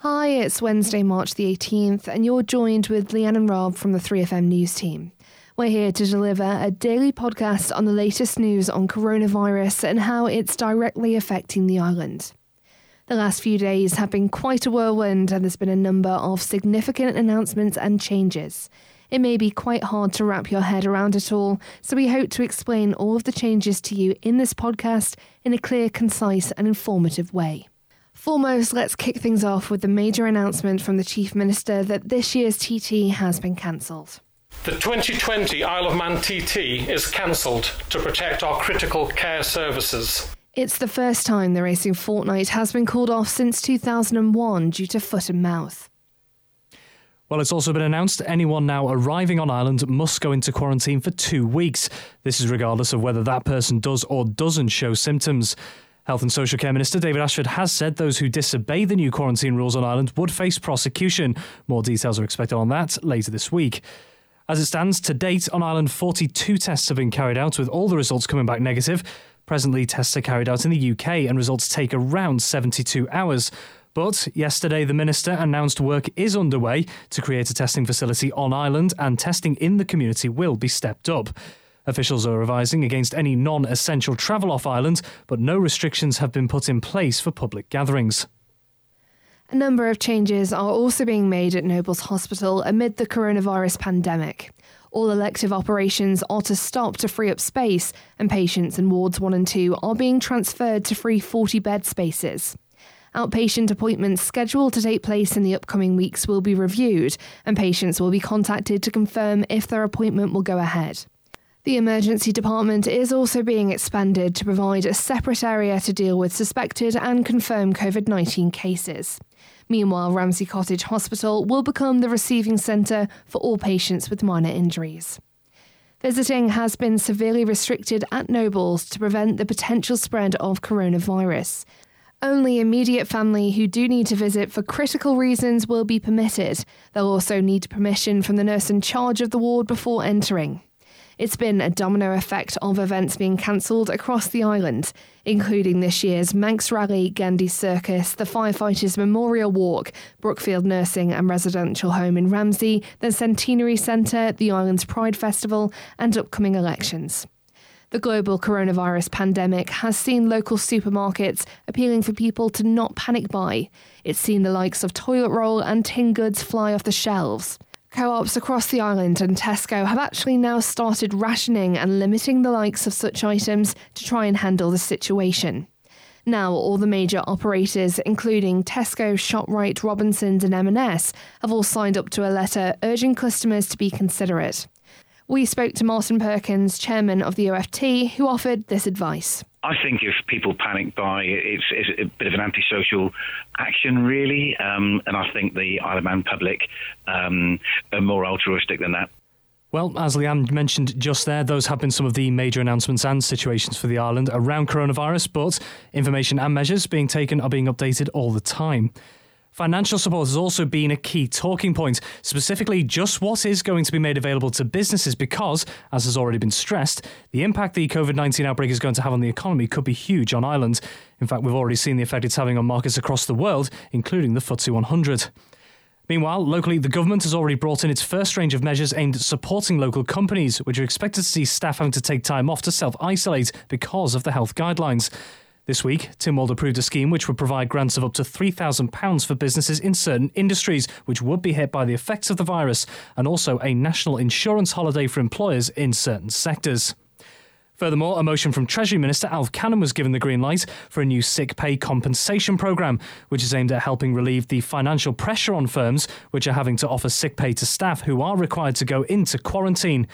Hi, it's Wednesday, March the 18th, and you're joined with Leanne and Rob from the 3FM News team. We're here to deliver a daily podcast on the latest news on coronavirus and how it's directly affecting the island. The last few days have been quite a whirlwind, and there's been a number of significant announcements and changes. It may be quite hard to wrap your head around it all, so we hope to explain all of the changes to you in this podcast in a clear, concise, and informative way. Foremost, let's kick things off with the major announcement from the Chief Minister that this year's TT has been cancelled. The 2020 Isle of Man TT is cancelled to protect our critical care services. It's the first time the racing fortnight has been called off since 2001 due to foot and mouth. Well, it's also been announced anyone now arriving on island must go into quarantine for two weeks. This is regardless of whether that person does or doesn't show symptoms. Health and Social Care Minister David Ashford has said those who disobey the new quarantine rules on island would face prosecution. More details are expected on that later this week. As it stands, to date on island, 42 tests have been carried out, with all the results coming back negative. Presently, tests are carried out in the UK and results take around 72 hours. But yesterday, the Minister announced work is underway to create a testing facility on island and testing in the community will be stepped up. Officials are advising against any non essential travel off island, but no restrictions have been put in place for public gatherings. A number of changes are also being made at Nobles Hospital amid the coronavirus pandemic. All elective operations are to stop to free up space, and patients in wards 1 and 2 are being transferred to free 40 bed spaces. Outpatient appointments scheduled to take place in the upcoming weeks will be reviewed, and patients will be contacted to confirm if their appointment will go ahead. The emergency department is also being expanded to provide a separate area to deal with suspected and confirmed COVID 19 cases. Meanwhile, Ramsey Cottage Hospital will become the receiving centre for all patients with minor injuries. Visiting has been severely restricted at Nobles to prevent the potential spread of coronavirus. Only immediate family who do need to visit for critical reasons will be permitted. They'll also need permission from the nurse in charge of the ward before entering. It's been a domino effect of events being cancelled across the island, including this year's Manx Rally, Gandey Circus, the Firefighters Memorial Walk, Brookfield Nursing and Residential Home in Ramsey, the Centenary Centre, the island's Pride Festival, and upcoming elections. The global coronavirus pandemic has seen local supermarkets appealing for people to not panic buy. It's seen the likes of toilet roll and tin goods fly off the shelves. Co ops across the island and Tesco have actually now started rationing and limiting the likes of such items to try and handle the situation. Now, all the major operators, including Tesco, ShopRite, Robinsons, and M&S, have all signed up to a letter urging customers to be considerate. We spoke to Martin Perkins, chairman of the OFT, who offered this advice. I think if people panic buy, it's, it's a bit of an antisocial action, really. Um, and I think the Isle of Man public um, are more altruistic than that. Well, as Leanne mentioned just there, those have been some of the major announcements and situations for the island around coronavirus, but information and measures being taken are being updated all the time. Financial support has also been a key talking point, specifically just what is going to be made available to businesses because, as has already been stressed, the impact the COVID 19 outbreak is going to have on the economy could be huge on island. In fact, we've already seen the effect it's having on markets across the world, including the FTSE 100. Meanwhile, locally, the government has already brought in its first range of measures aimed at supporting local companies, which are expected to see staff having to take time off to self isolate because of the health guidelines. This week, Tynwald approved a scheme which would provide grants of up to £3,000 for businesses in certain industries which would be hit by the effects of the virus, and also a national insurance holiday for employers in certain sectors. Furthermore, a motion from Treasury Minister Alf Cannon was given the green light for a new sick pay compensation programme, which is aimed at helping relieve the financial pressure on firms which are having to offer sick pay to staff who are required to go into quarantine.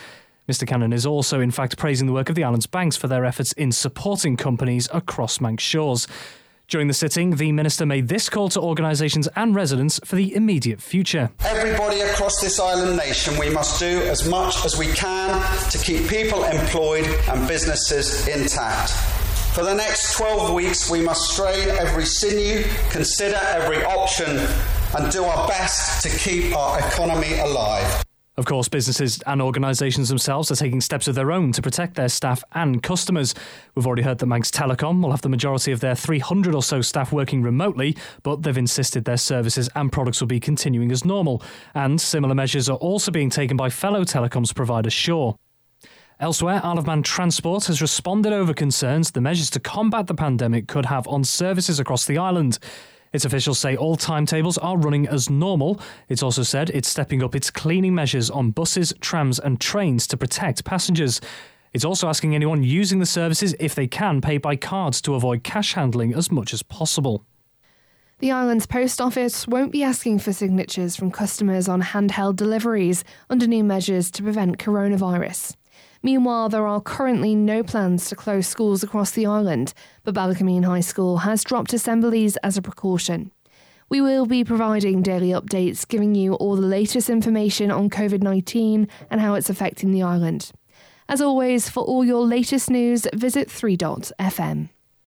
Mr. Cannon is also, in fact, praising the work of the island's banks for their efforts in supporting companies across Manx shores. During the sitting, the Minister made this call to organisations and residents for the immediate future. Everybody across this island nation, we must do as much as we can to keep people employed and businesses intact. For the next 12 weeks, we must strain every sinew, consider every option, and do our best to keep our economy alive. Of course, businesses and organisations themselves are taking steps of their own to protect their staff and customers. We've already heard that Manx Telecom will have the majority of their 300 or so staff working remotely, but they've insisted their services and products will be continuing as normal. And similar measures are also being taken by fellow telecoms provider Sure. Elsewhere, Isle of Man Transport has responded over concerns the measures to combat the pandemic could have on services across the island. Its officials say all timetables are running as normal. It's also said it's stepping up its cleaning measures on buses, trams, and trains to protect passengers. It's also asking anyone using the services if they can pay by cards to avoid cash handling as much as possible. The island's post office won't be asking for signatures from customers on handheld deliveries under new measures to prevent coronavirus. Meanwhile, there are currently no plans to close schools across the island, but Ballakermeen High School has dropped assemblies as a precaution. We will be providing daily updates, giving you all the latest information on COVID 19 and how it's affecting the island. As always, for all your latest news, visit 3.fm.